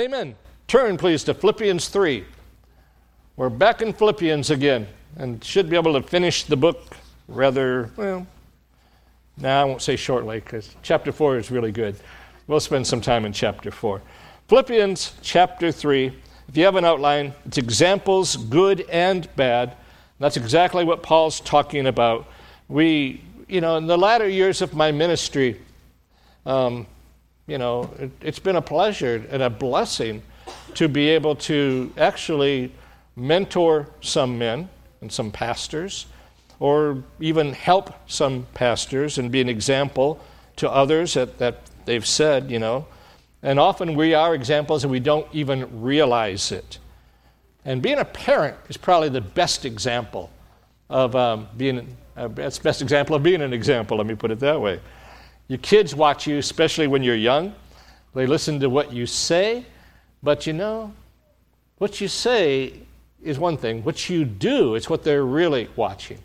Amen. Turn, please, to Philippians 3. We're back in Philippians again and should be able to finish the book rather, well, now I won't say shortly because chapter 4 is really good. We'll spend some time in chapter 4. Philippians chapter 3. If you have an outline, it's examples, good and bad. That's exactly what Paul's talking about. We, you know, in the latter years of my ministry, um, you know, it, it's been a pleasure and a blessing to be able to actually mentor some men and some pastors, or even help some pastors and be an example to others that, that they've said, you know. And often we are examples and we don't even realize it. And being a parent is probably the best example of um, being, uh, best example of being an example, let me put it that way. Your kids watch you, especially when you're young. They listen to what you say, but you know, what you say is one thing. What you do is what they're really watching.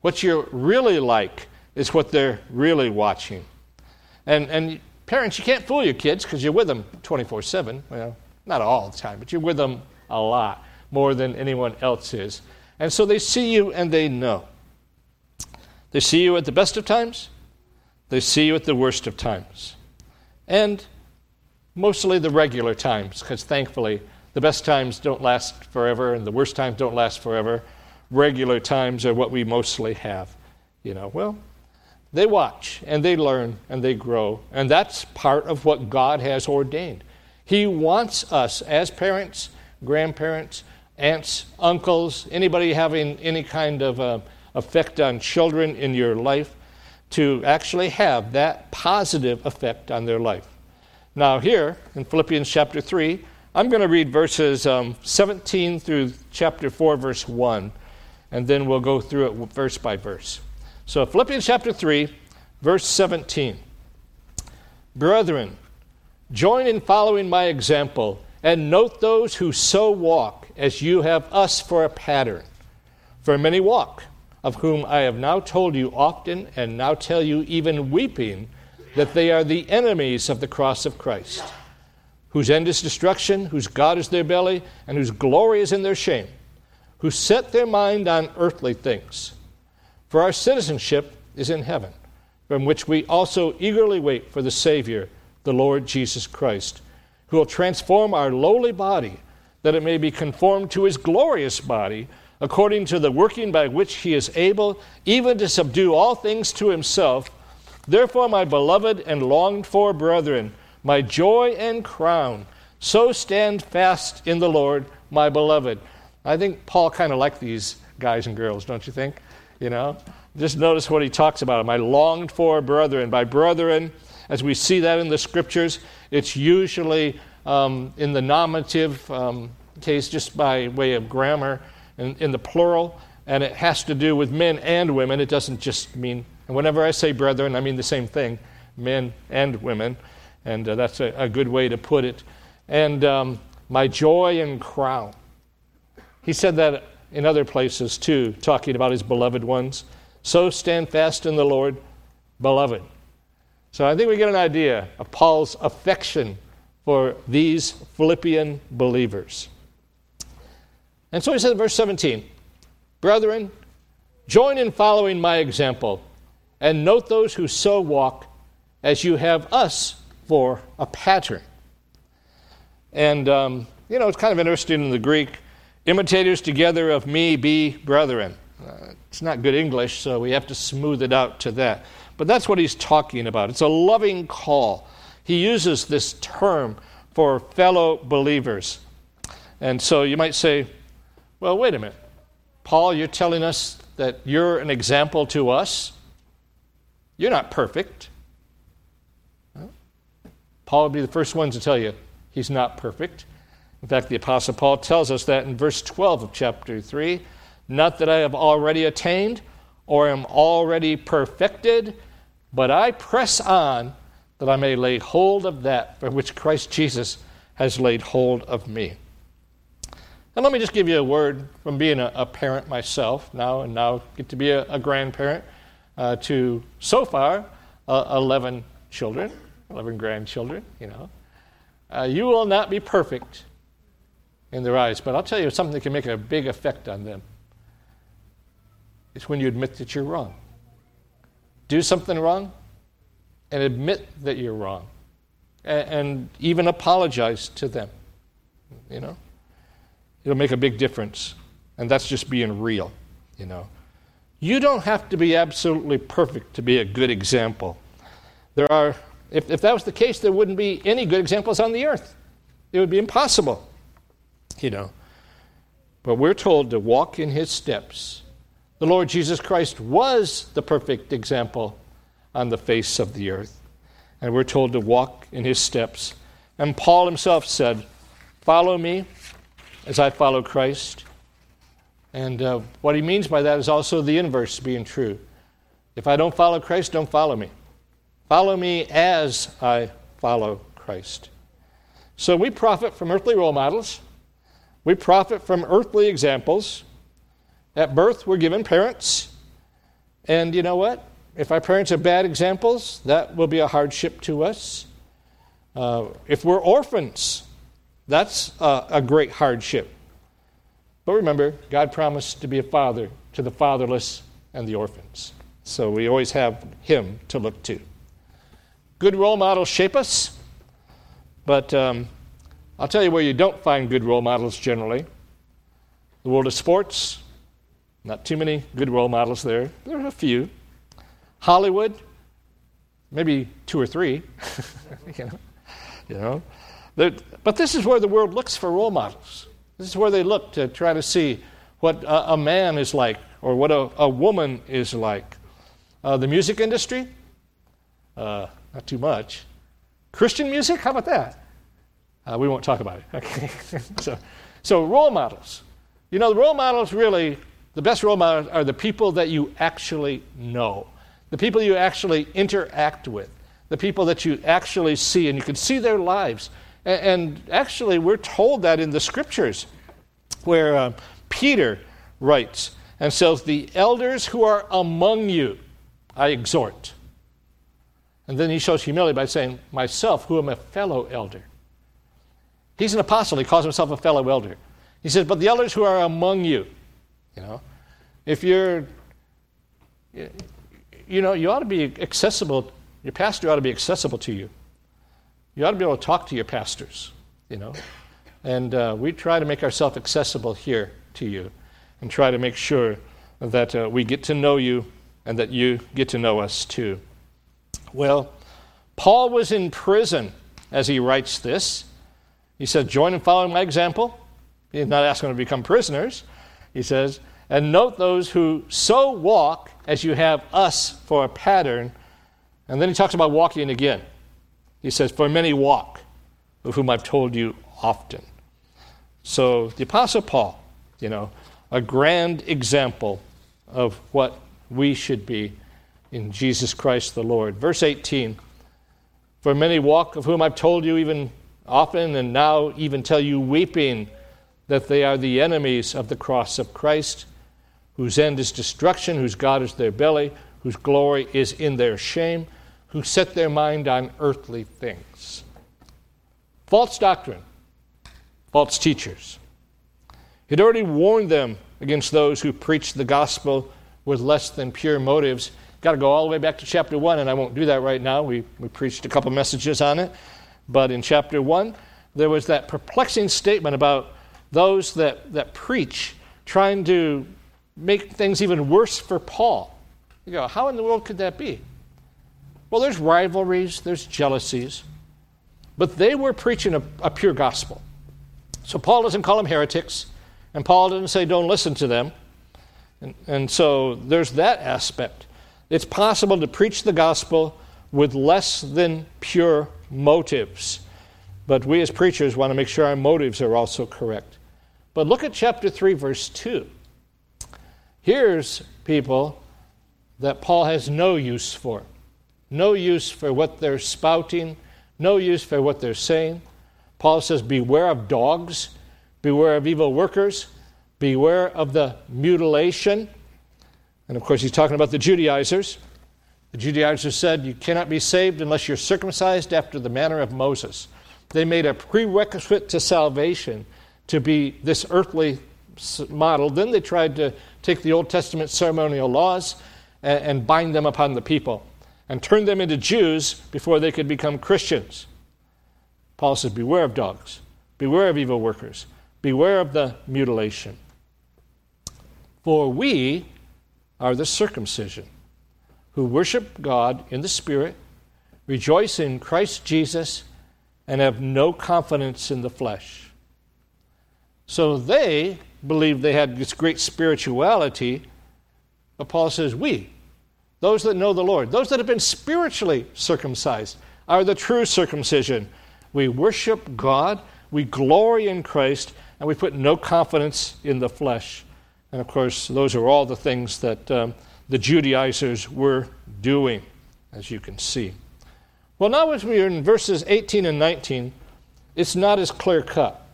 What you're really like is what they're really watching. And, and parents, you can't fool your kids because you're with them 24 7. Well, not all the time, but you're with them a lot more than anyone else is. And so they see you and they know. They see you at the best of times, they see you at the worst of times. And mostly the regular times, because thankfully, the best times don't last forever and the worst times don't last forever. Regular times are what we mostly have. You know, well, they watch and they learn and they grow, and that's part of what God has ordained. He wants us as parents, grandparents, aunts, uncles, anybody having any kind of uh, effect on children in your life, to actually have that positive effect on their life. Now, here in Philippians chapter 3, I'm going to read verses um, 17 through chapter 4, verse 1, and then we'll go through it verse by verse. So, Philippians chapter 3, verse 17. Brethren, join in following my example, and note those who so walk as you have us for a pattern. For many walk, of whom I have now told you often, and now tell you even weeping, that they are the enemies of the cross of Christ whose end is destruction, whose God is their belly, and whose glory is in their shame, who set their mind on earthly things. For our citizenship is in heaven, from which we also eagerly wait for the Savior, the Lord Jesus Christ, who will transform our lowly body, that it may be conformed to his glorious body, according to the working by which he is able even to subdue all things to himself. Therefore, my beloved and longed for brethren, my joy and crown. So stand fast in the Lord, my beloved. I think Paul kind of liked these guys and girls, don't you think? You know? Just notice what he talks about. My longed for brethren. By brethren, as we see that in the scriptures, it's usually um, in the nominative um, case, just by way of grammar, in, in the plural, and it has to do with men and women. It doesn't just mean, and whenever I say brethren, I mean the same thing men and women and uh, that's a, a, good way to put it. And um, my joy and crown. He said that in other places too, talking about his beloved ones. So stand fast in the Lord, beloved. So I think we get an idea of Paul's affection for these Philippian believers. And so he says in verse 17, Brethren, join in following my example, and note those who so walk as you have us for a pattern. And, um, you know, it's kind of interesting in the Greek imitators together of me be brethren. Uh, it's not good English, so we have to smooth it out to that. But that's what he's talking about. It's a loving call. He uses this term for fellow believers. And so you might say, well, wait a minute. Paul, you're telling us that you're an example to us. You're not perfect. Paul would be the first one to tell you he's not perfect. In fact, the Apostle Paul tells us that in verse 12 of chapter 3 Not that I have already attained or am already perfected, but I press on that I may lay hold of that for which Christ Jesus has laid hold of me. And let me just give you a word from being a, a parent myself now, and now get to be a, a grandparent uh, to so far uh, 11 children. 11 grandchildren, you know. Uh, you will not be perfect in their eyes, but I'll tell you something that can make a big effect on them. It's when you admit that you're wrong. Do something wrong and admit that you're wrong and, and even apologize to them. You know? It'll make a big difference. And that's just being real, you know. You don't have to be absolutely perfect to be a good example. There are, if, if that was the case, there wouldn't be any good examples on the earth. It would be impossible, you know. But we're told to walk in his steps. The Lord Jesus Christ was the perfect example on the face of the earth. And we're told to walk in his steps. And Paul himself said, Follow me as I follow Christ. And uh, what he means by that is also the inverse being true. If I don't follow Christ, don't follow me. Follow me as I follow Christ. So we profit from earthly role models. We profit from earthly examples. At birth, we're given parents. And you know what? If our parents are bad examples, that will be a hardship to us. Uh, if we're orphans, that's a, a great hardship. But remember, God promised to be a father to the fatherless and the orphans. So we always have Him to look to. Good role models shape us, but um, I'll tell you where you don't find good role models generally. The world of sports, not too many good role models there. There are a few. Hollywood, maybe two or three. you know, you know. But this is where the world looks for role models. This is where they look to try to see what a, a man is like or what a, a woman is like. Uh, the music industry, uh, not too much. Christian music, how about that? Uh, we won't talk about it. Okay. so, so role models. You know, the role models really, the best role models are the people that you actually know, the people you actually interact with, the people that you actually see, and you can see their lives. And actually, we're told that in the scriptures, where uh, Peter writes and says, The elders who are among you, I exhort. And then he shows humility by saying, Myself, who am a fellow elder. He's an apostle, he calls himself a fellow elder. He says, But the elders who are among you, you know, if you're, you know, you ought to be accessible, your pastor ought to be accessible to you. You ought to be able to talk to your pastors, you know. And uh, we try to make ourselves accessible here to you and try to make sure that uh, we get to know you and that you get to know us too. Well, Paul was in prison as he writes this. He says, Join and follow my example. He's not asking them to become prisoners. He says, And note those who so walk as you have us for a pattern. And then he talks about walking again. He says, For many walk, of whom I've told you often. So the Apostle Paul, you know, a grand example of what we should be in Jesus Christ the Lord. Verse 18 For many walk, of whom I've told you even often, and now even tell you weeping, that they are the enemies of the cross of Christ, whose end is destruction, whose God is their belly, whose glory is in their shame who set their mind on earthly things. False doctrine, false teachers. He'd already warned them against those who preached the gospel with less than pure motives. Got to go all the way back to chapter 1, and I won't do that right now. We, we preached a couple messages on it. But in chapter 1, there was that perplexing statement about those that, that preach trying to make things even worse for Paul. You go, how in the world could that be? Well, there's rivalries, there's jealousies, but they were preaching a, a pure gospel. So Paul doesn't call them heretics, and Paul doesn't say don't listen to them. And, and so there's that aspect. It's possible to preach the gospel with less than pure motives. But we as preachers want to make sure our motives are also correct. But look at chapter 3, verse 2. Here's people that Paul has no use for no use for what they're spouting, no use for what they're saying. Paul says, Beware of dogs, beware of evil workers, beware of the mutilation. And of course, he's talking about the Judaizers. The Judaizers said, You cannot be saved unless you're circumcised after the manner of Moses. They made a prerequisite to salvation to be this earthly model. Then they tried to take the Old Testament ceremonial laws and, bind them upon the people and turn them into Jews before they could become Christians. Paul says, Beware of dogs, beware of evil workers, beware of the mutilation. For we are the circumcision who worship God in the Spirit, rejoice in Christ Jesus, and have no confidence in the flesh. So they believed they had this great spirituality, but Paul says, We, those that know the Lord, those that have been spiritually circumcised, are the true circumcision. We worship God, we glory in Christ, and we put no confidence in the flesh. And of course, those are all the things that um, the Judaizers were doing, as you can see. Well, now as we are in verses 18 and 19, it's not as clear cut.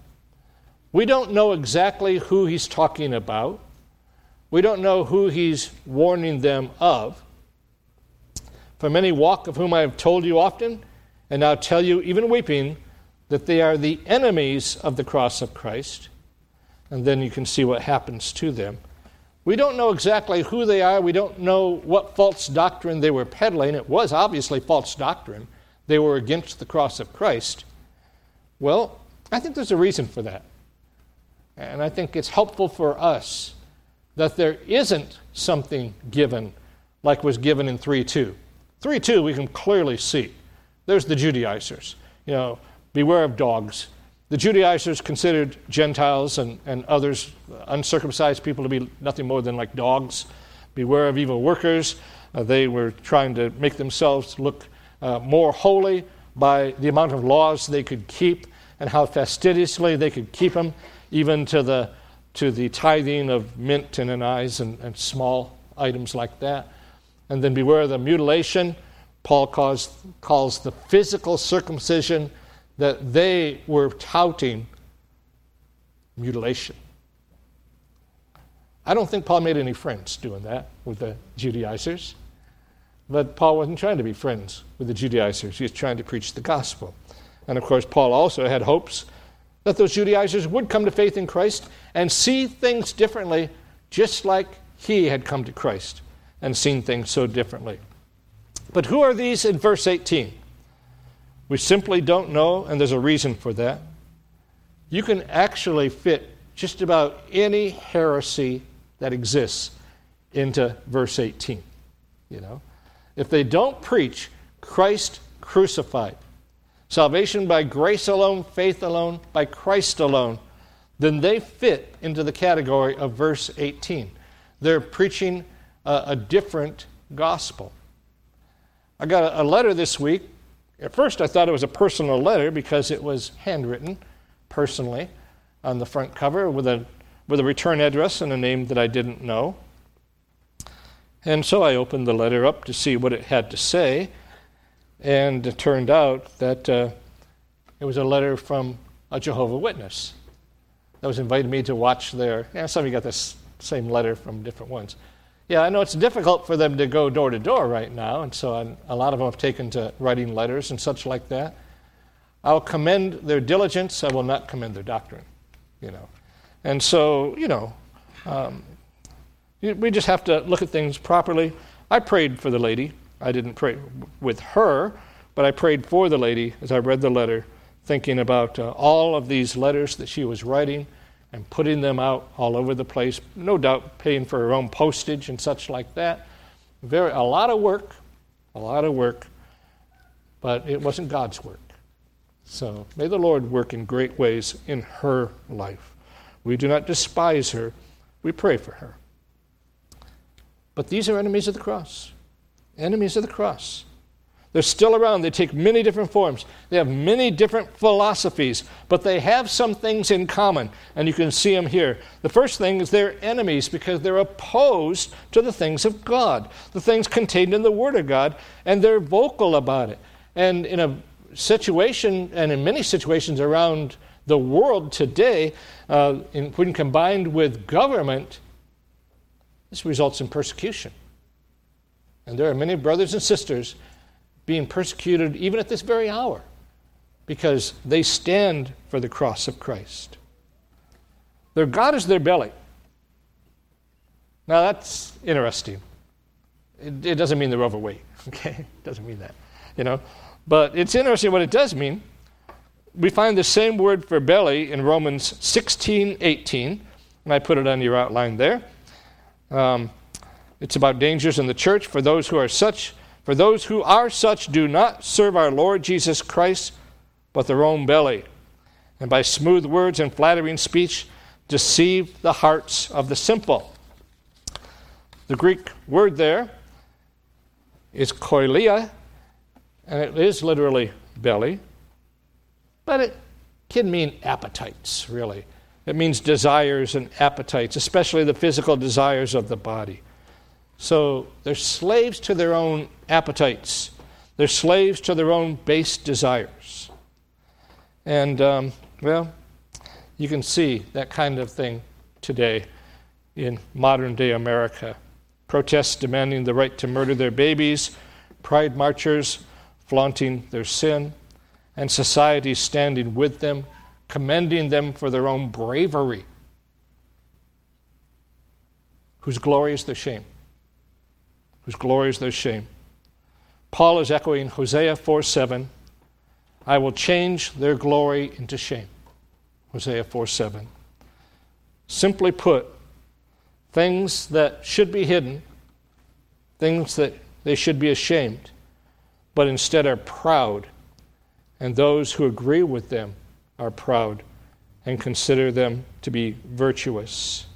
We don't know exactly who he's talking about. We don't know who he's warning them of. For many walk of whom I have told you often, and now tell you, even weeping, that they are the enemies of the cross of Christ and then you can see what happens to them. We don't know exactly who they are. We don't know what false doctrine they were peddling. It was obviously false doctrine. They were against the cross of Christ. Well, I think there's a reason for that. And I think it's helpful for us that there isn't something given like was given in 3 2. 3 2, we can clearly see. There's the Judaizers. You know, beware of dogs, the Judaizers considered Gentiles and, and others, uncircumcised people, to be nothing more than like dogs. Beware of evil workers. Uh, they were trying to make themselves look uh, more holy by the amount of laws they could keep and how fastidiously they could keep them, even to the, to the tithing of mint and anise and, and small items like that. And then beware of the mutilation. Paul calls, calls the physical circumcision that they were touting mutilation. I don't think Paul made any friends doing that with the Judaizers. But Paul wasn't trying to be friends with the Judaizers. He was trying to preach the gospel. And of course, Paul also had hopes that those Judaizers would come to faith in Christ and see things differently, just like he had come to Christ and seen things so differently. But who are these in verse 18? We simply don't know, and there's a reason for that. You can actually fit just about any heresy that exists into verse 18. You know, if they don't preach Christ crucified, salvation by grace alone, faith alone, by Christ alone, then they fit into the category of verse 18. They're preaching a, a different gospel. I got a, a letter this week at first, I thought it was a personal letter because it was handwritten personally on the front cover with a, with a return address and a name that I didn't know. And so I opened the letter up to see what it had to say, and it turned out that uh, it was a letter from a Jehovah Witness that was inviting me to watch their. Yeah, some of you got this same letter from different ones. Yeah, I know it's difficult for them to go door to door right now, and so I'm, a lot of them have taken to writing letters and such like that. I'll commend their diligence. I will not commend their doctrine, you know. And so, you know, um, we just have to look at things properly. I prayed for the lady. I didn't pray with her, but I prayed for the lady as I read the letter, thinking about uh, all of these letters that she was writing and putting them out all over the place, no doubt paying for her own postage and such like that. Very, a lot of work, a lot of work, but it wasn't God's work. So may the Lord work in great ways in her life. We do not despise her, we pray for her. But these are enemies of the cross. Enemies of the cross. They're still around. They take many different forms. They have many different philosophies, but they have some things in common, and you can see them here. The first thing is they're enemies because they're opposed to the things of God, the things contained in the Word of God, and they're vocal about it. And in a situation, and in many situations around the world today, uh, in, when combined with government, this results in persecution. And there are many brothers and sisters being persecuted even at this very hour because they stand for the cross of Christ. Their God is their belly. Now that's interesting. It, it doesn't mean they're overweight, okay? It doesn't mean that, you know. But it's interesting what it does mean. We find the same word for belly in Romans 16, 18, and I put it on your outline there. Um, it's about dangers in the church for those who are such. For those who are such do not serve our Lord Jesus Christ, but their own belly, and by smooth words and flattering speech deceive the hearts of the simple. The Greek word there is koilia, and it is literally belly, but it can mean appetites, really. It means desires and appetites, especially the physical desires of the body. So they're slaves to their own appetites, they're slaves to their own base desires. And, um, well, you can see that kind of thing today in modern day America. Protests demanding the right to murder their babies, pride marchers flaunting their sin, and society standing with them, commending them for their own bravery. Whose glory is their shame? Whose glory is their shame? Paul is echoing Hosea 4 7. I will change their glory into shame. Hosea 4 7. Simply put, things that should be hidden, things that they should be ashamed, but instead are proud, and those who agree with them are proud and consider them to be virtuous.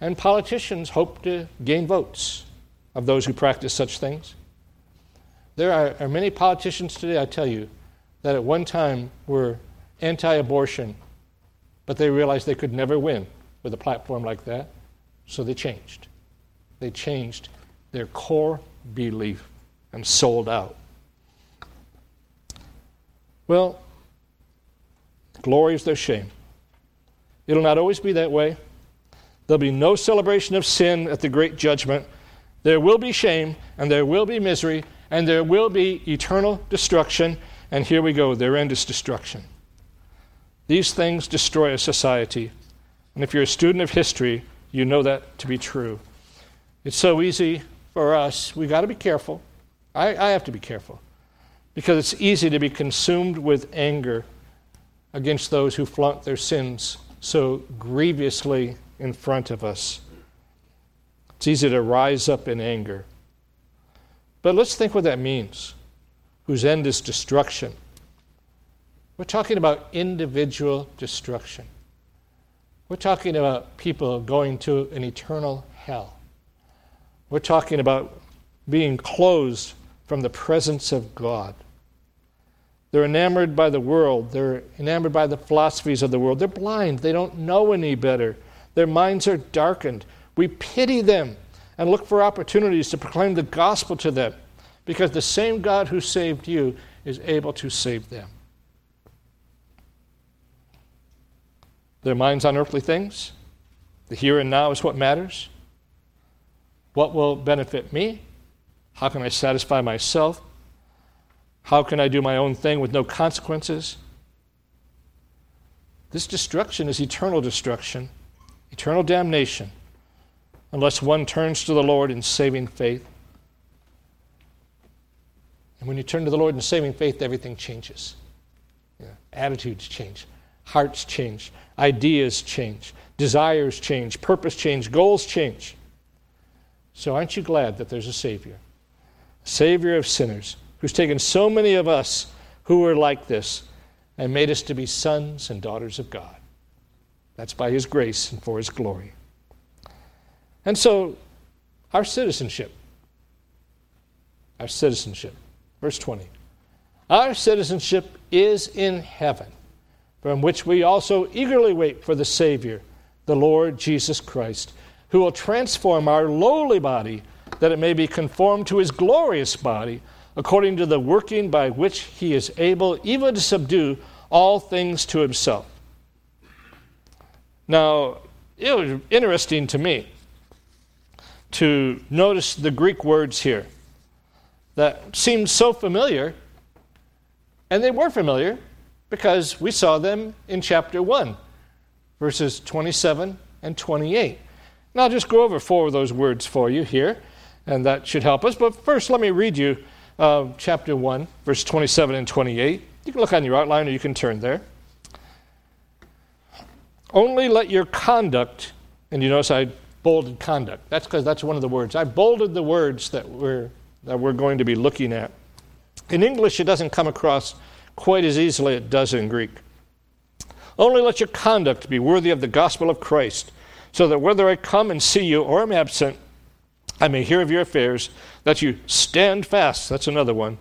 And politicians hope to gain votes of those who practice such things. There are, are many politicians today, I tell you, that at one time were anti abortion, but they realized they could never win with a platform like that, so they changed. They changed their core belief and sold out. Well, glory is their shame. It'll not always be that way. There'll be no celebration of sin at the great judgment. There will be shame, and there will be misery, and there will be eternal destruction. And here we go their end is destruction. These things destroy a society. And if you're a student of history, you know that to be true. It's so easy for us. We've got to be careful. I, I have to be careful because it's easy to be consumed with anger against those who flaunt their sins so grievously in front of us. It's easy to rise up in anger. But let's think what that means whose end is destruction. We're talking about individual destruction. We're talking about people going to an eternal hell. We're talking about being closed from the presence of God. They're enamored by the world. They're enamored by the philosophies of the world. They're blind. They don't know any better. Their minds are darkened. We pity them and look for opportunities to proclaim the gospel to them because the same God who saved you is able to save them. Their minds on earthly things. The here and now is what matters. What will benefit me? How can I satisfy myself? How can I do my own thing with no consequences? This destruction is eternal destruction, eternal damnation, unless one turns to the Lord in saving faith. And when you turn to the Lord in saving faith, everything changes. Attitudes change, hearts change, ideas change, desires change, purpose change, goals change. So aren't you glad that there's a Savior? A Savior of sinners who's taken so many of us who were like this and made us to be sons and daughters of God. That's by His grace and for His glory. And so, our citizenship, our citizenship, verse 20, our citizenship is in heaven, from which we also eagerly wait for the Savior, the Lord Jesus Christ who will transform our lowly body that it may be conformed to his glorious body, according to the working by which he is able even to subdue all things to himself. Now, it was interesting to me to notice the Greek words here that seemed so familiar, And they were familiar because we saw them in chapter 1, verses 27 and 28. And I'll just go over four of those words for you here, and that should help us. But first, let me read you uh, chapter 1, verse 27 and 28. You can look on your outline or you can turn there. Only let your conduct, and you notice I bolded conduct. That's because that's one of the words. I bolded the words that we're, that we're going to be looking at. In English, it doesn't come across quite as easily as it does in Greek. Only let your conduct be worthy of the gospel of Christ, so that whether I come and see you or am absent, I may hear of your affairs, that you stand fast. That's another one.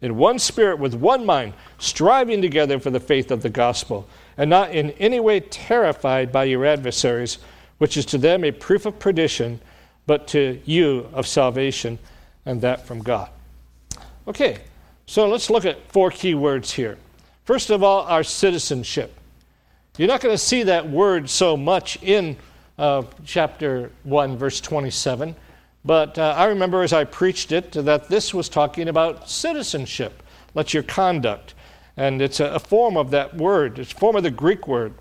In one spirit, with one mind, striving together for the faith of the gospel, and not in any way terrified by your adversaries, which is to them a proof of perdition, but to you of salvation, and that from God. Okay, so let's look at four key words here. First of all, our citizenship. You're not going to see that word so much in uh, chapter 1, verse 27, but uh, I remember as I preached it that this was talking about citizenship. Let your conduct. And it's a, a form of that word, it's a form of the Greek word,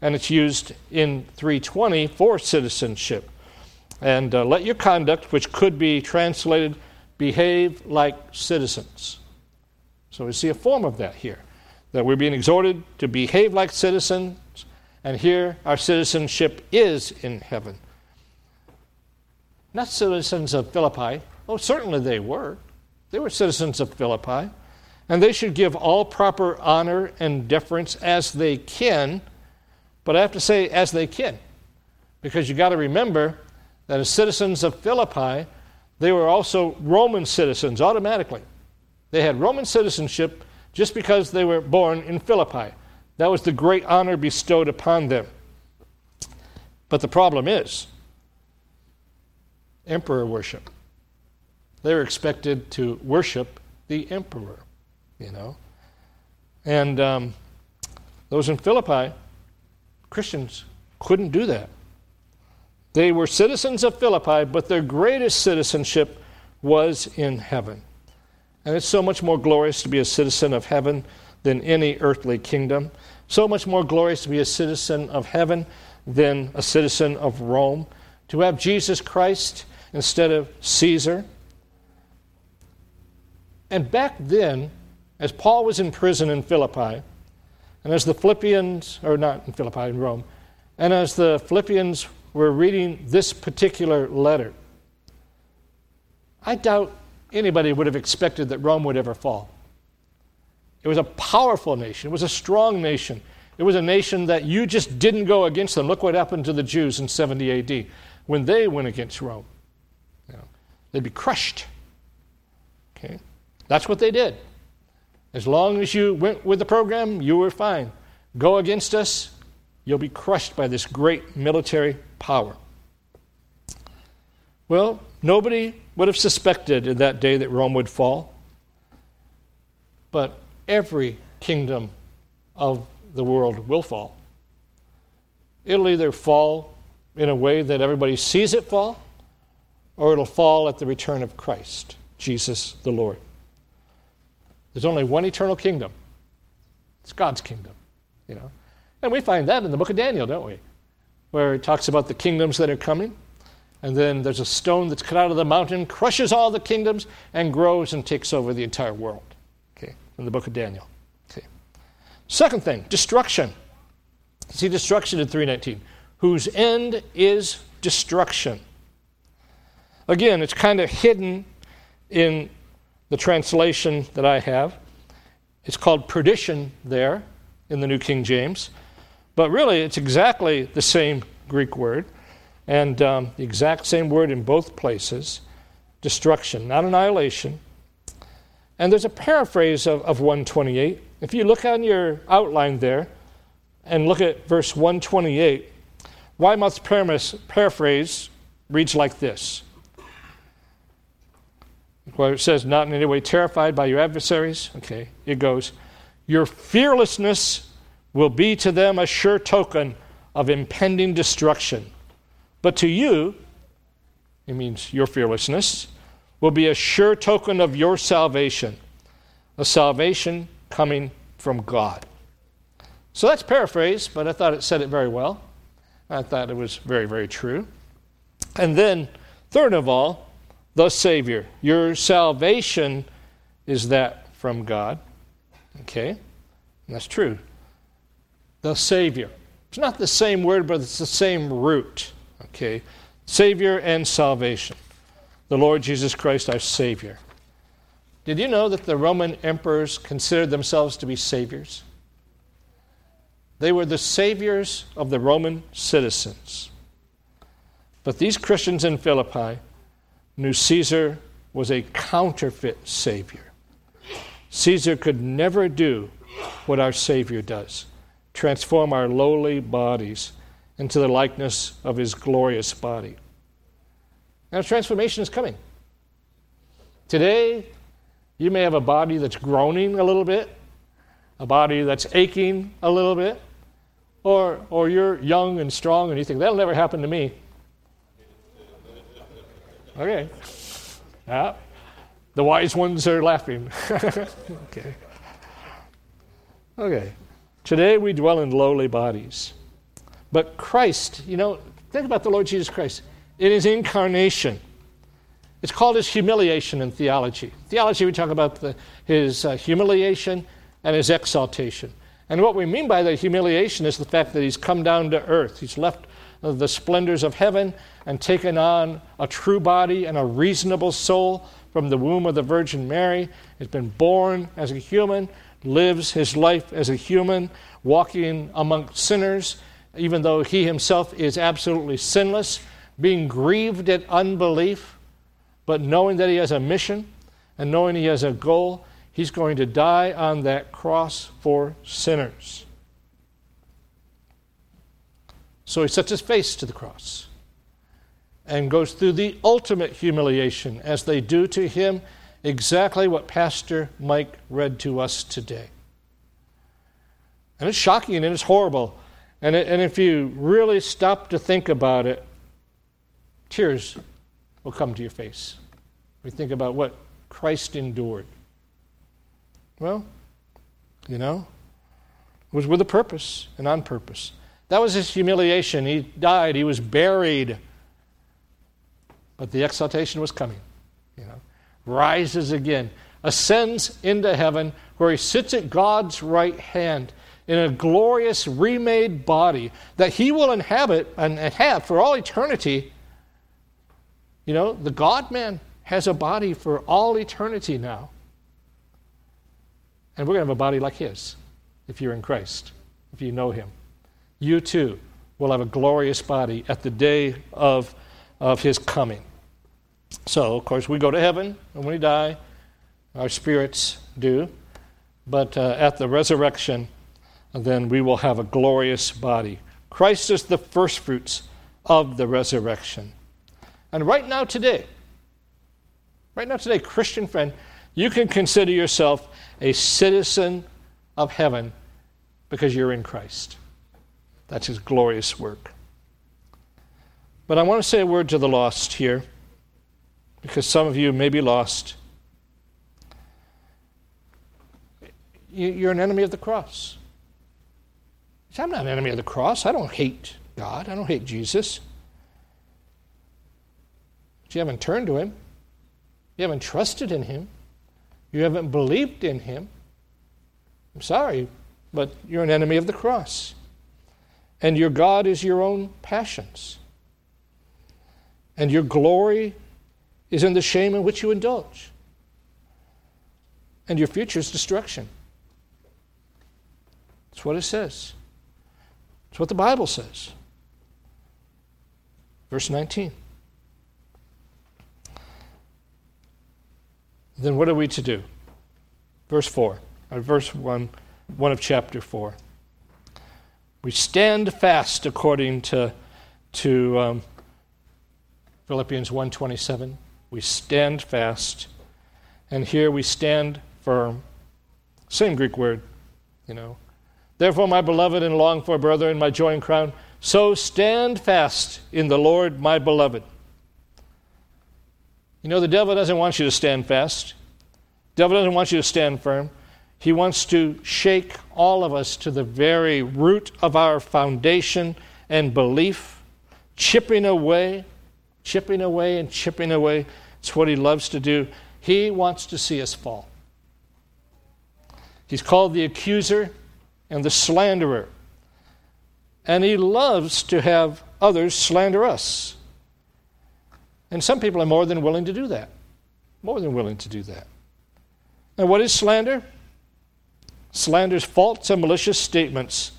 and it's used in 320 for citizenship. And uh, let your conduct, which could be translated, behave like citizens. So we see a form of that here, that we're being exhorted to behave like citizens, and here our citizenship is in heaven. Not citizens of Philippi. Oh, certainly they were. They were citizens of Philippi, and they should give all proper honor and deference as they can. But I have to say, as they can, because you got to remember that as citizens of Philippi, they were also Roman citizens automatically. They had Roman citizenship just because they were born in Philippi. That was the great honor bestowed upon them. But the problem is emperor worship. They were expected to worship the emperor, you know. And um, those in Philippi, Christians, couldn't do that. They were citizens of Philippi, but their greatest citizenship was in heaven. And it's so much more glorious to be a citizen of heaven than any earthly kingdom. So much more glorious to be a citizen of heaven than a citizen of Rome. To have Jesus Christ instead of Caesar. And back then, as Paul was in prison in Philippi, and as the Philippians, or not in Philippi, in Rome, and as the Philippians were reading this particular letter, I doubt anybody would have expected that Rome would ever fall. It was a powerful nation, it was a strong nation. It was a nation that you just didn't go against them. Look what happened to the Jews in 70 AD when they went against Rome. You know, they'd be crushed. Okay? That's what they did. As long as you went with the program, you were fine. Go against us, you'll be crushed by this great military power. Well, nobody would have suspected in that day that Rome would fall. But every kingdom of the world will fall. It'll either fall in a way that everybody sees it fall, or it'll fall at the return of Christ, Jesus the Lord. There's only one eternal kingdom. It's God's kingdom, you know. And we find that in the book of Daniel, don't we? Where it talks about the kingdoms that are coming. And then there's a stone that's cut out of the mountain, crushes all the kingdoms, and grows and takes over the entire world. Okay, in the book of Daniel. Okay. Second thing, destruction. See destruction in 319, whose end is destruction. Again, it's kind of hidden in the translation that I have. It's called perdition there in the New King James. But really, it's exactly the same Greek word. And um, the exact same word in both places destruction, not annihilation. And there's a paraphrase of, of 128. If you look on your outline there and look at verse 128, Weymouth's paraphrase reads like this where it says, Not in any way terrified by your adversaries. Okay, it goes, Your fearlessness will be to them a sure token of impending destruction. But to you, it means your fearlessness, will be a sure token of your salvation, a salvation coming from God. So that's paraphrased, but I thought it said it very well. I thought it was very, very true. And then, third of all, the Savior. Your salvation is that from God. Okay? And that's true. The Savior. It's not the same word, but it's the same root. Okay? Savior and salvation. The Lord Jesus Christ, our Savior. Did you know that the Roman emperors considered themselves to be saviors? They were the saviors of the Roman citizens. But these Christians in Philippi knew Caesar was a counterfeit savior. Caesar could never do what our Savior does transform our lowly bodies into the likeness of his glorious body. Now, transformation is coming. Today, you may have a body that's groaning a little bit, a body that's aching a little bit, or, or you're young and strong and you think, that'll never happen to me. Okay. Yeah. The wise ones are laughing. okay. Okay. Today we dwell in lowly bodies. But Christ, you know, think about the Lord Jesus Christ. In his incarnation, it's called his humiliation in theology. Theology, we talk about the, his uh, humiliation and his exaltation. And what we mean by the humiliation is the fact that he's come down to earth. He's left the splendors of heaven and taken on a true body and a reasonable soul from the womb of the Virgin Mary. Has been born as a human, lives his life as a human, walking among sinners, even though he himself is absolutely sinless, being grieved at unbelief but knowing that he has a mission and knowing he has a goal, he's going to die on that cross for sinners. So he sets his face to the cross and goes through the ultimate humiliation as they do to him exactly what Pastor Mike read to us today. And it's shocking and it's horrible. And, it, and if you really stop to think about it, tears will come to your face. We think about what Christ endured. Well, you know, it was with a purpose and on purpose. That was his humiliation. He died, he was buried. But the exaltation was coming, you know. Rises again, ascends into heaven, where he sits at God's right hand in a glorious remade body that he will inhabit and have for all eternity you know, the God man has a body for all eternity now. And we're going to have a body like his if you're in Christ, if you know him. You too will have a glorious body at the day of, of his coming. So, of course, we go to heaven and when we die, our spirits do. But uh, at the resurrection, then we will have a glorious body. Christ is the firstfruits of the resurrection. And right now, today, right now, today, Christian friend, you can consider yourself a citizen of heaven because you're in Christ. That's his glorious work. But I want to say a word to the lost here because some of you may be lost. You're an enemy of the cross. I'm not an enemy of the cross. I don't hate God. I don't hate Jesus. But you haven't turned to Him. You haven't trusted in Him. You haven't believed in Him. I'm sorry, but you're an enemy of the cross. And your God is your own passions. And your glory is in the shame in which you indulge. And your future is destruction. That's what it says. That's what the Bible says. Verse 19. then what are we to do? Verse 4, or verse 1, 1 of chapter 4. We stand fast according to, to um, Philippians 1.27. We stand fast. And here we stand firm. Same Greek word, you know. Therefore, my beloved and longed for brother and my joy and crown, so stand fast in the Lord, my beloved. You know, the devil doesn't want you to stand fast. The devil doesn't want you to stand firm. He wants to shake all of us to the very root of our foundation and belief, chipping away, chipping away, and chipping away. It's what He loves to do. He wants to see us fall. He's called the accuser and the slanderer. And He loves to have others slander us. And some people are more than willing to do that. More than willing to do that. And what is slander? Slander is false and malicious statements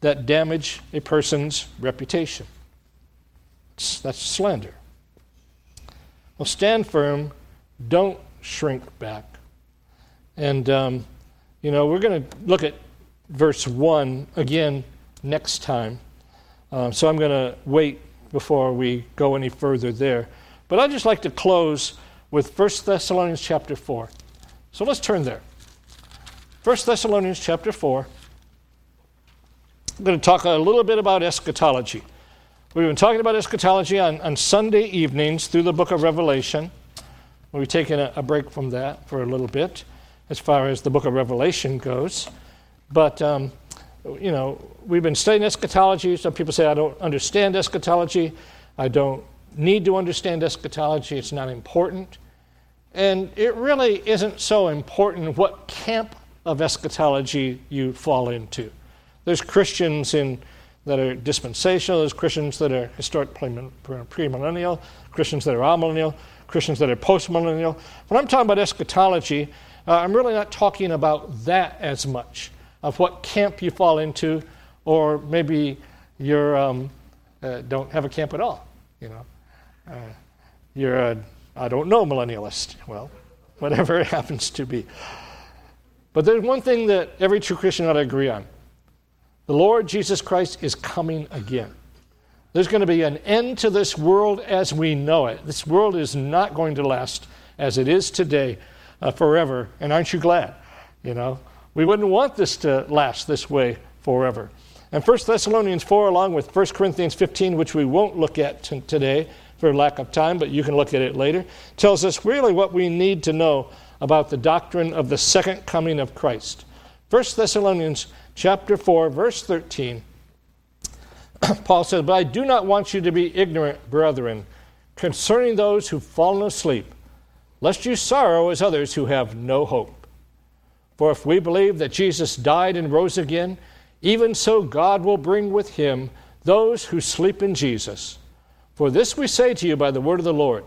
that damage a person's reputation. That's slander. Well, stand firm. Don't shrink back. And, um, you know, we're going to look at verse 1 again next time. Um, so I'm going to wait before we go any further there. But I'd just like to close with 1 Thessalonians chapter 4. So let's turn there. 1 Thessalonians chapter 4. I'm going to talk a little bit about eschatology. We've been talking about eschatology on, on Sunday evenings through the book of Revelation. We've taken a, a break from that for a little bit as far as the book of Revelation goes. But, um, you know, we've been studying eschatology. Some people say, I don't understand eschatology. I don't need to understand eschatology. It's not important. And it really isn't so important what camp of eschatology you fall into. There's Christians in, that are dispensational, there's Christians that are historic pre premillennial, Christians that are amillennial, Christians that are postmillennial. When I'm talking about eschatology, uh, I'm really not talking about that as much, of what camp you fall into, or maybe you um, uh, don't have a camp at all. You know, uh, you're a I don't know millennialist. Well, whatever it happens to be. But there's one thing that every true Christian ought to agree on the Lord Jesus Christ is coming again. There's going to be an end to this world as we know it. This world is not going to last as it is today uh, forever. And aren't you glad? You know, we wouldn't want this to last this way forever. And 1 Thessalonians 4, along with 1 Corinthians 15, which we won't look at t- today, for lack of time, but you can look at it later, tells us really what we need to know about the doctrine of the second coming of Christ. 1 Thessalonians chapter 4, verse 13. Paul says, But I do not want you to be ignorant, brethren, concerning those who've fallen asleep, lest you sorrow as others who have no hope. For if we believe that Jesus died and rose again, even so God will bring with him those who sleep in Jesus. For this we say to you by the word of the Lord,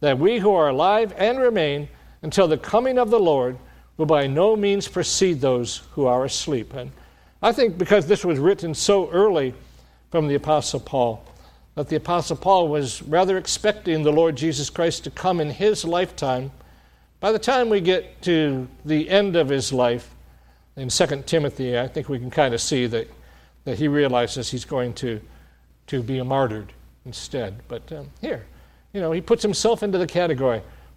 that we who are alive and remain until the coming of the Lord will by no means precede those who are asleep. And I think because this was written so early from the Apostle Paul, that the Apostle Paul was rather expecting the Lord Jesus Christ to come in his lifetime. By the time we get to the end of his life, in 2 Timothy, I think we can kind of see that, that he realizes he's going to, to be a martyred instead. But um, here, you know, he puts himself into the category.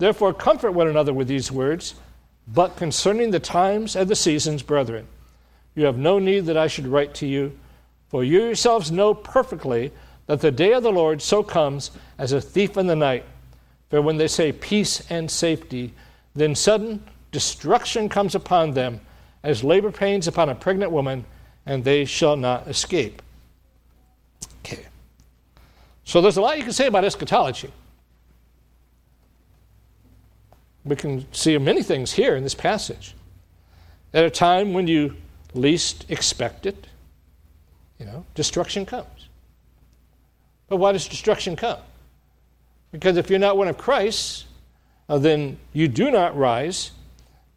Therefore, comfort one another with these words. But concerning the times and the seasons, brethren, you have no need that I should write to you, for you yourselves know perfectly that the day of the Lord so comes as a thief in the night. For when they say peace and safety, then sudden destruction comes upon them, as labor pains upon a pregnant woman, and they shall not escape. Okay. So there's a lot you can say about eschatology. We can see many things here in this passage. At a time when you least expect it, you know, destruction comes. But why does destruction come? Because if you're not one of Christ, uh, then you do not rise.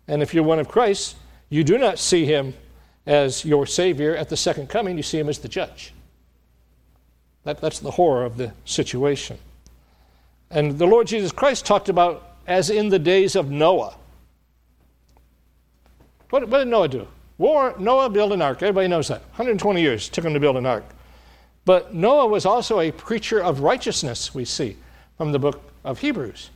And if you're one of Christ, you do not see him as your Savior at the second coming, you see him as the judge. That, that's the horror of the situation. And the Lord Jesus Christ talked about as in the days of Noah. What, what did Noah do? War, Noah built an ark. Everybody knows that. 120 years took him to build an ark. But Noah was also a preacher of righteousness, we see from the book of Hebrews.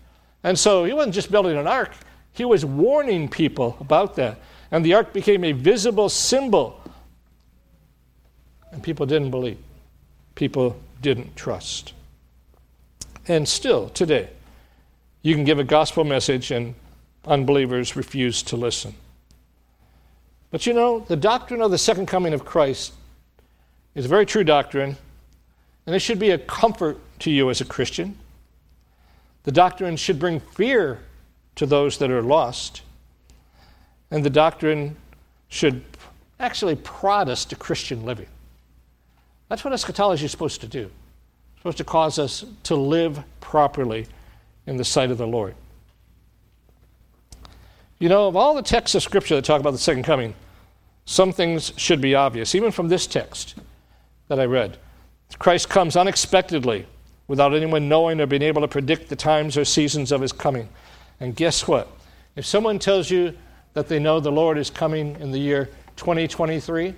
And so he wasn't just building an ark, he was warning people about that. And the ark became a visible symbol. And people didn't believe, people didn't trust. And still, today, you can give a gospel message and unbelievers refuse to listen. But you know, the doctrine of the second coming of Christ is a very true doctrine, and it should be a comfort to you as a Christian. The doctrine should bring fear to those that are lost, and the doctrine should actually prod us to Christian living. That's what eschatology is supposed to do. It's supposed to cause us to live properly in the sight of the Lord. You know, of all the texts of Scripture that talk about the second coming, some things should be obvious, even from this text that I read. Christ comes unexpectedly without anyone knowing or being able to predict the times or seasons of his coming. And guess what? If someone tells you that they know the Lord is coming in the year 2023,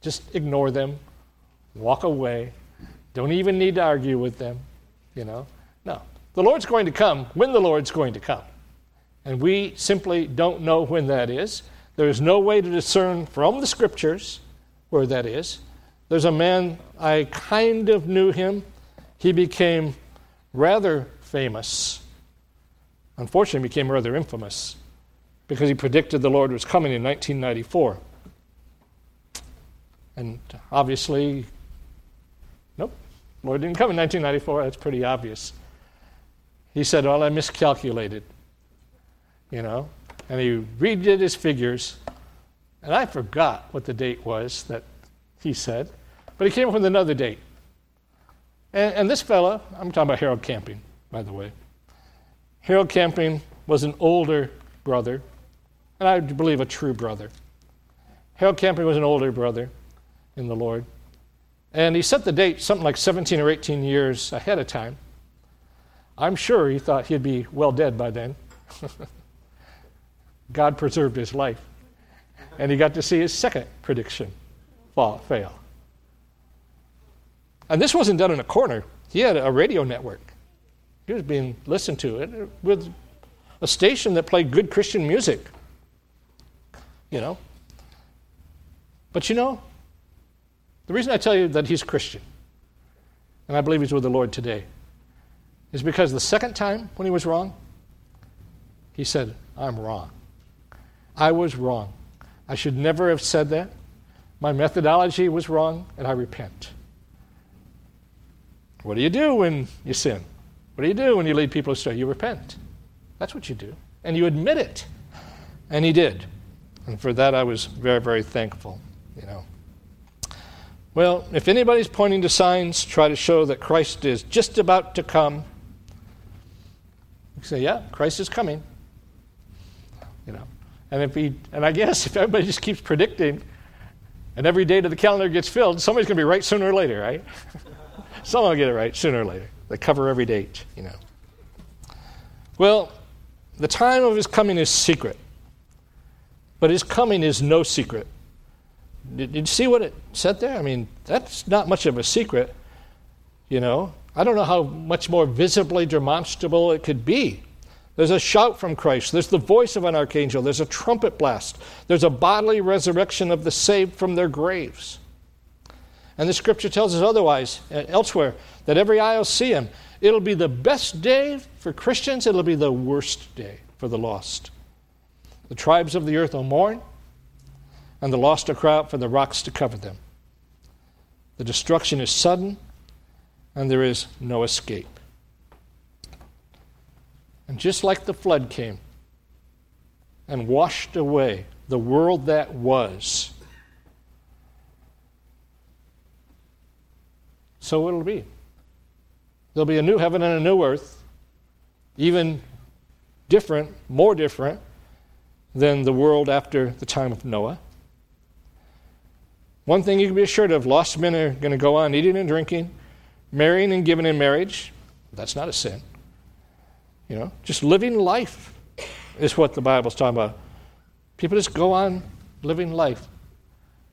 just ignore them, walk away. Don't even need to argue with them, you know. The Lord's going to come when the Lord's going to come. And we simply don't know when that is. There is no way to discern from the scriptures where that is. There's a man, I kind of knew him. He became rather famous. Unfortunately, became rather infamous because he predicted the Lord was coming in 1994. And obviously, nope, Lord didn't come in 1994. That's pretty obvious. He said, Well, I miscalculated you know, and he redid his figures. And I forgot what the date was that he said, but he came up with another date. And, and this fella, I'm talking about Harold Camping, by the way. Harold Camping was an older brother, and I believe a true brother. Harold Camping was an older brother in the Lord. And he set the date something like 17 or 18 years ahead of time. I'm sure he thought he'd be well dead by then. God preserved his life. And he got to see his second prediction fail. And this wasn't done in a corner. He had a radio network. He was being listened to with a station that played good Christian music. You know? But you know, the reason I tell you that he's Christian, and I believe he's with the Lord today, is because the second time when he was wrong, he said, I'm wrong. I was wrong. I should never have said that. My methodology was wrong, and I repent. What do you do when you sin? What do you do when you lead people astray? You repent. That's what you do. And you admit it. And he did. And for that, I was very, very thankful, you know. Well, if anybody's pointing to signs, try to show that Christ is just about to come. Say, yeah, Christ is coming. You know. And if he, and I guess if everybody just keeps predicting, and every date of the calendar gets filled, somebody's going to be right sooner or later, right? Someone will get it right sooner or later. They cover every date, you know. Well, the time of his coming is secret, but his coming is no secret. Did, did you see what it said there? I mean, that's not much of a secret, you know. I don't know how much more visibly demonstrable it could be. There's a shout from Christ. There's the voice of an archangel. There's a trumpet blast. There's a bodily resurrection of the saved from their graves. And the scripture tells us otherwise, uh, elsewhere, that every eye will see him. It'll be the best day for Christians, it'll be the worst day for the lost. The tribes of the earth will mourn, and the lost will cry out for the rocks to cover them. The destruction is sudden, and there is no escape. And just like the flood came and washed away the world that was, so it'll be. There'll be a new heaven and a new earth, even different, more different than the world after the time of Noah. One thing you can be assured of lost men are going to go on eating and drinking, marrying and giving in marriage. That's not a sin. You know, just living life is what the Bible's talking about. People just go on living life.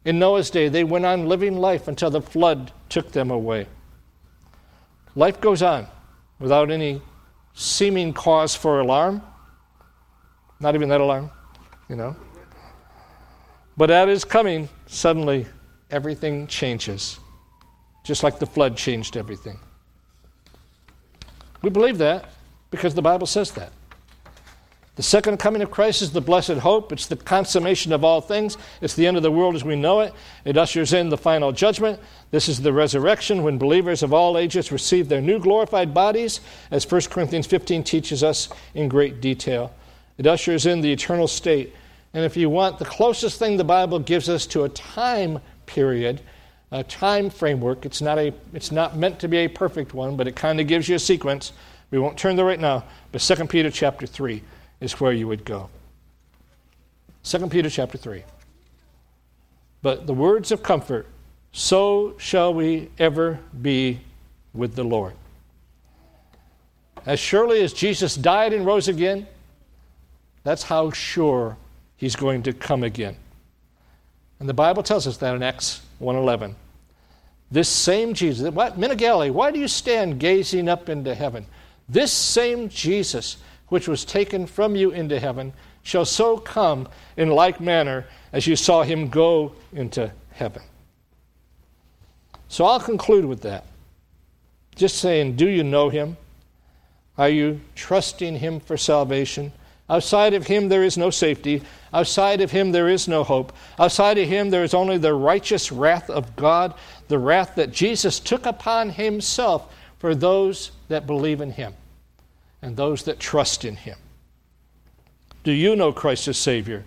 In Noah's day, they went on living life until the flood took them away. Life goes on without any seeming cause for alarm. Not even that alarm, you know. But at his coming, suddenly everything changes, just like the flood changed everything. We believe that because the Bible says that. The second coming of Christ is the blessed hope. It's the consummation of all things. It's the end of the world as we know it. It ushers in the final judgment. This is the resurrection when believers of all ages receive their new glorified bodies, as 1 Corinthians 15 teaches us in great detail. It ushers in the eternal state. And if you want the closest thing the Bible gives us to a time period, a time framework, it's not, a, it's not meant to be a perfect one, but it kind of gives you a sequence. We won't turn there right now, but 2 Peter chapter 3 is where you would go. 2 Peter chapter 3. But the words of comfort, so shall we ever be with the Lord. As surely as Jesus died and rose again, that's how sure he's going to come again. And the Bible tells us that in Acts 1:11. This same Jesus, what why do you stand gazing up into heaven? This same Jesus which was taken from you into heaven shall so come in like manner as you saw him go into heaven. So I'll conclude with that. Just saying, do you know him? Are you trusting him for salvation? Outside of him, there is no safety. Outside of him, there is no hope. Outside of him, there is only the righteous wrath of God, the wrath that Jesus took upon himself for those that believe in him and those that trust in him. Do you know Christ as Savior?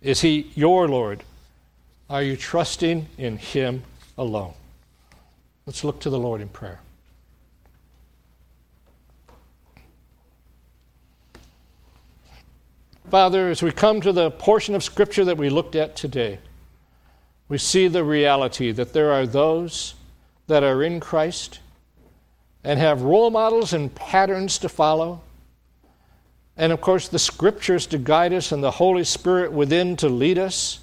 Is he your Lord? Are you trusting in him alone? Let's look to the Lord in prayer. Father, as we come to the portion of Scripture that we looked at today, we see the reality that there are those that are in Christ and have role models and patterns to follow. And of course, the scriptures to guide us and the Holy Spirit within to lead us.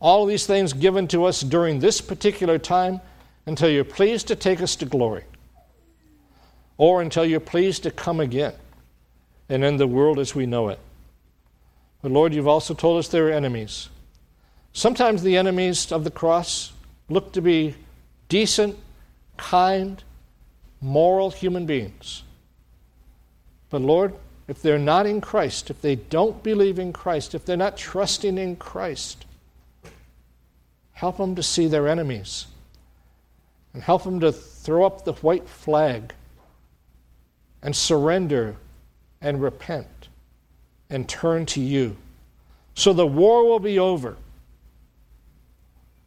All these things given to us during this particular time until you're pleased to take us to glory, or until you're pleased to come again and end the world as we know it. But Lord, you've also told us there are enemies. Sometimes the enemies of the cross look to be decent, kind, moral human beings. But Lord, if they're not in Christ, if they don't believe in Christ, if they're not trusting in Christ, help them to see their enemies and help them to throw up the white flag and surrender and repent and turn to you. So the war will be over.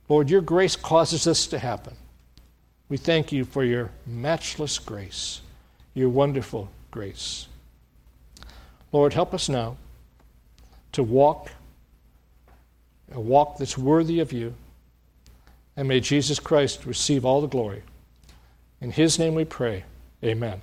Lord, your grace causes this to happen. We thank you for your matchless grace, your wonderful grace. Lord, help us now to walk a walk that's worthy of you. And may Jesus Christ receive all the glory. In his name we pray. Amen.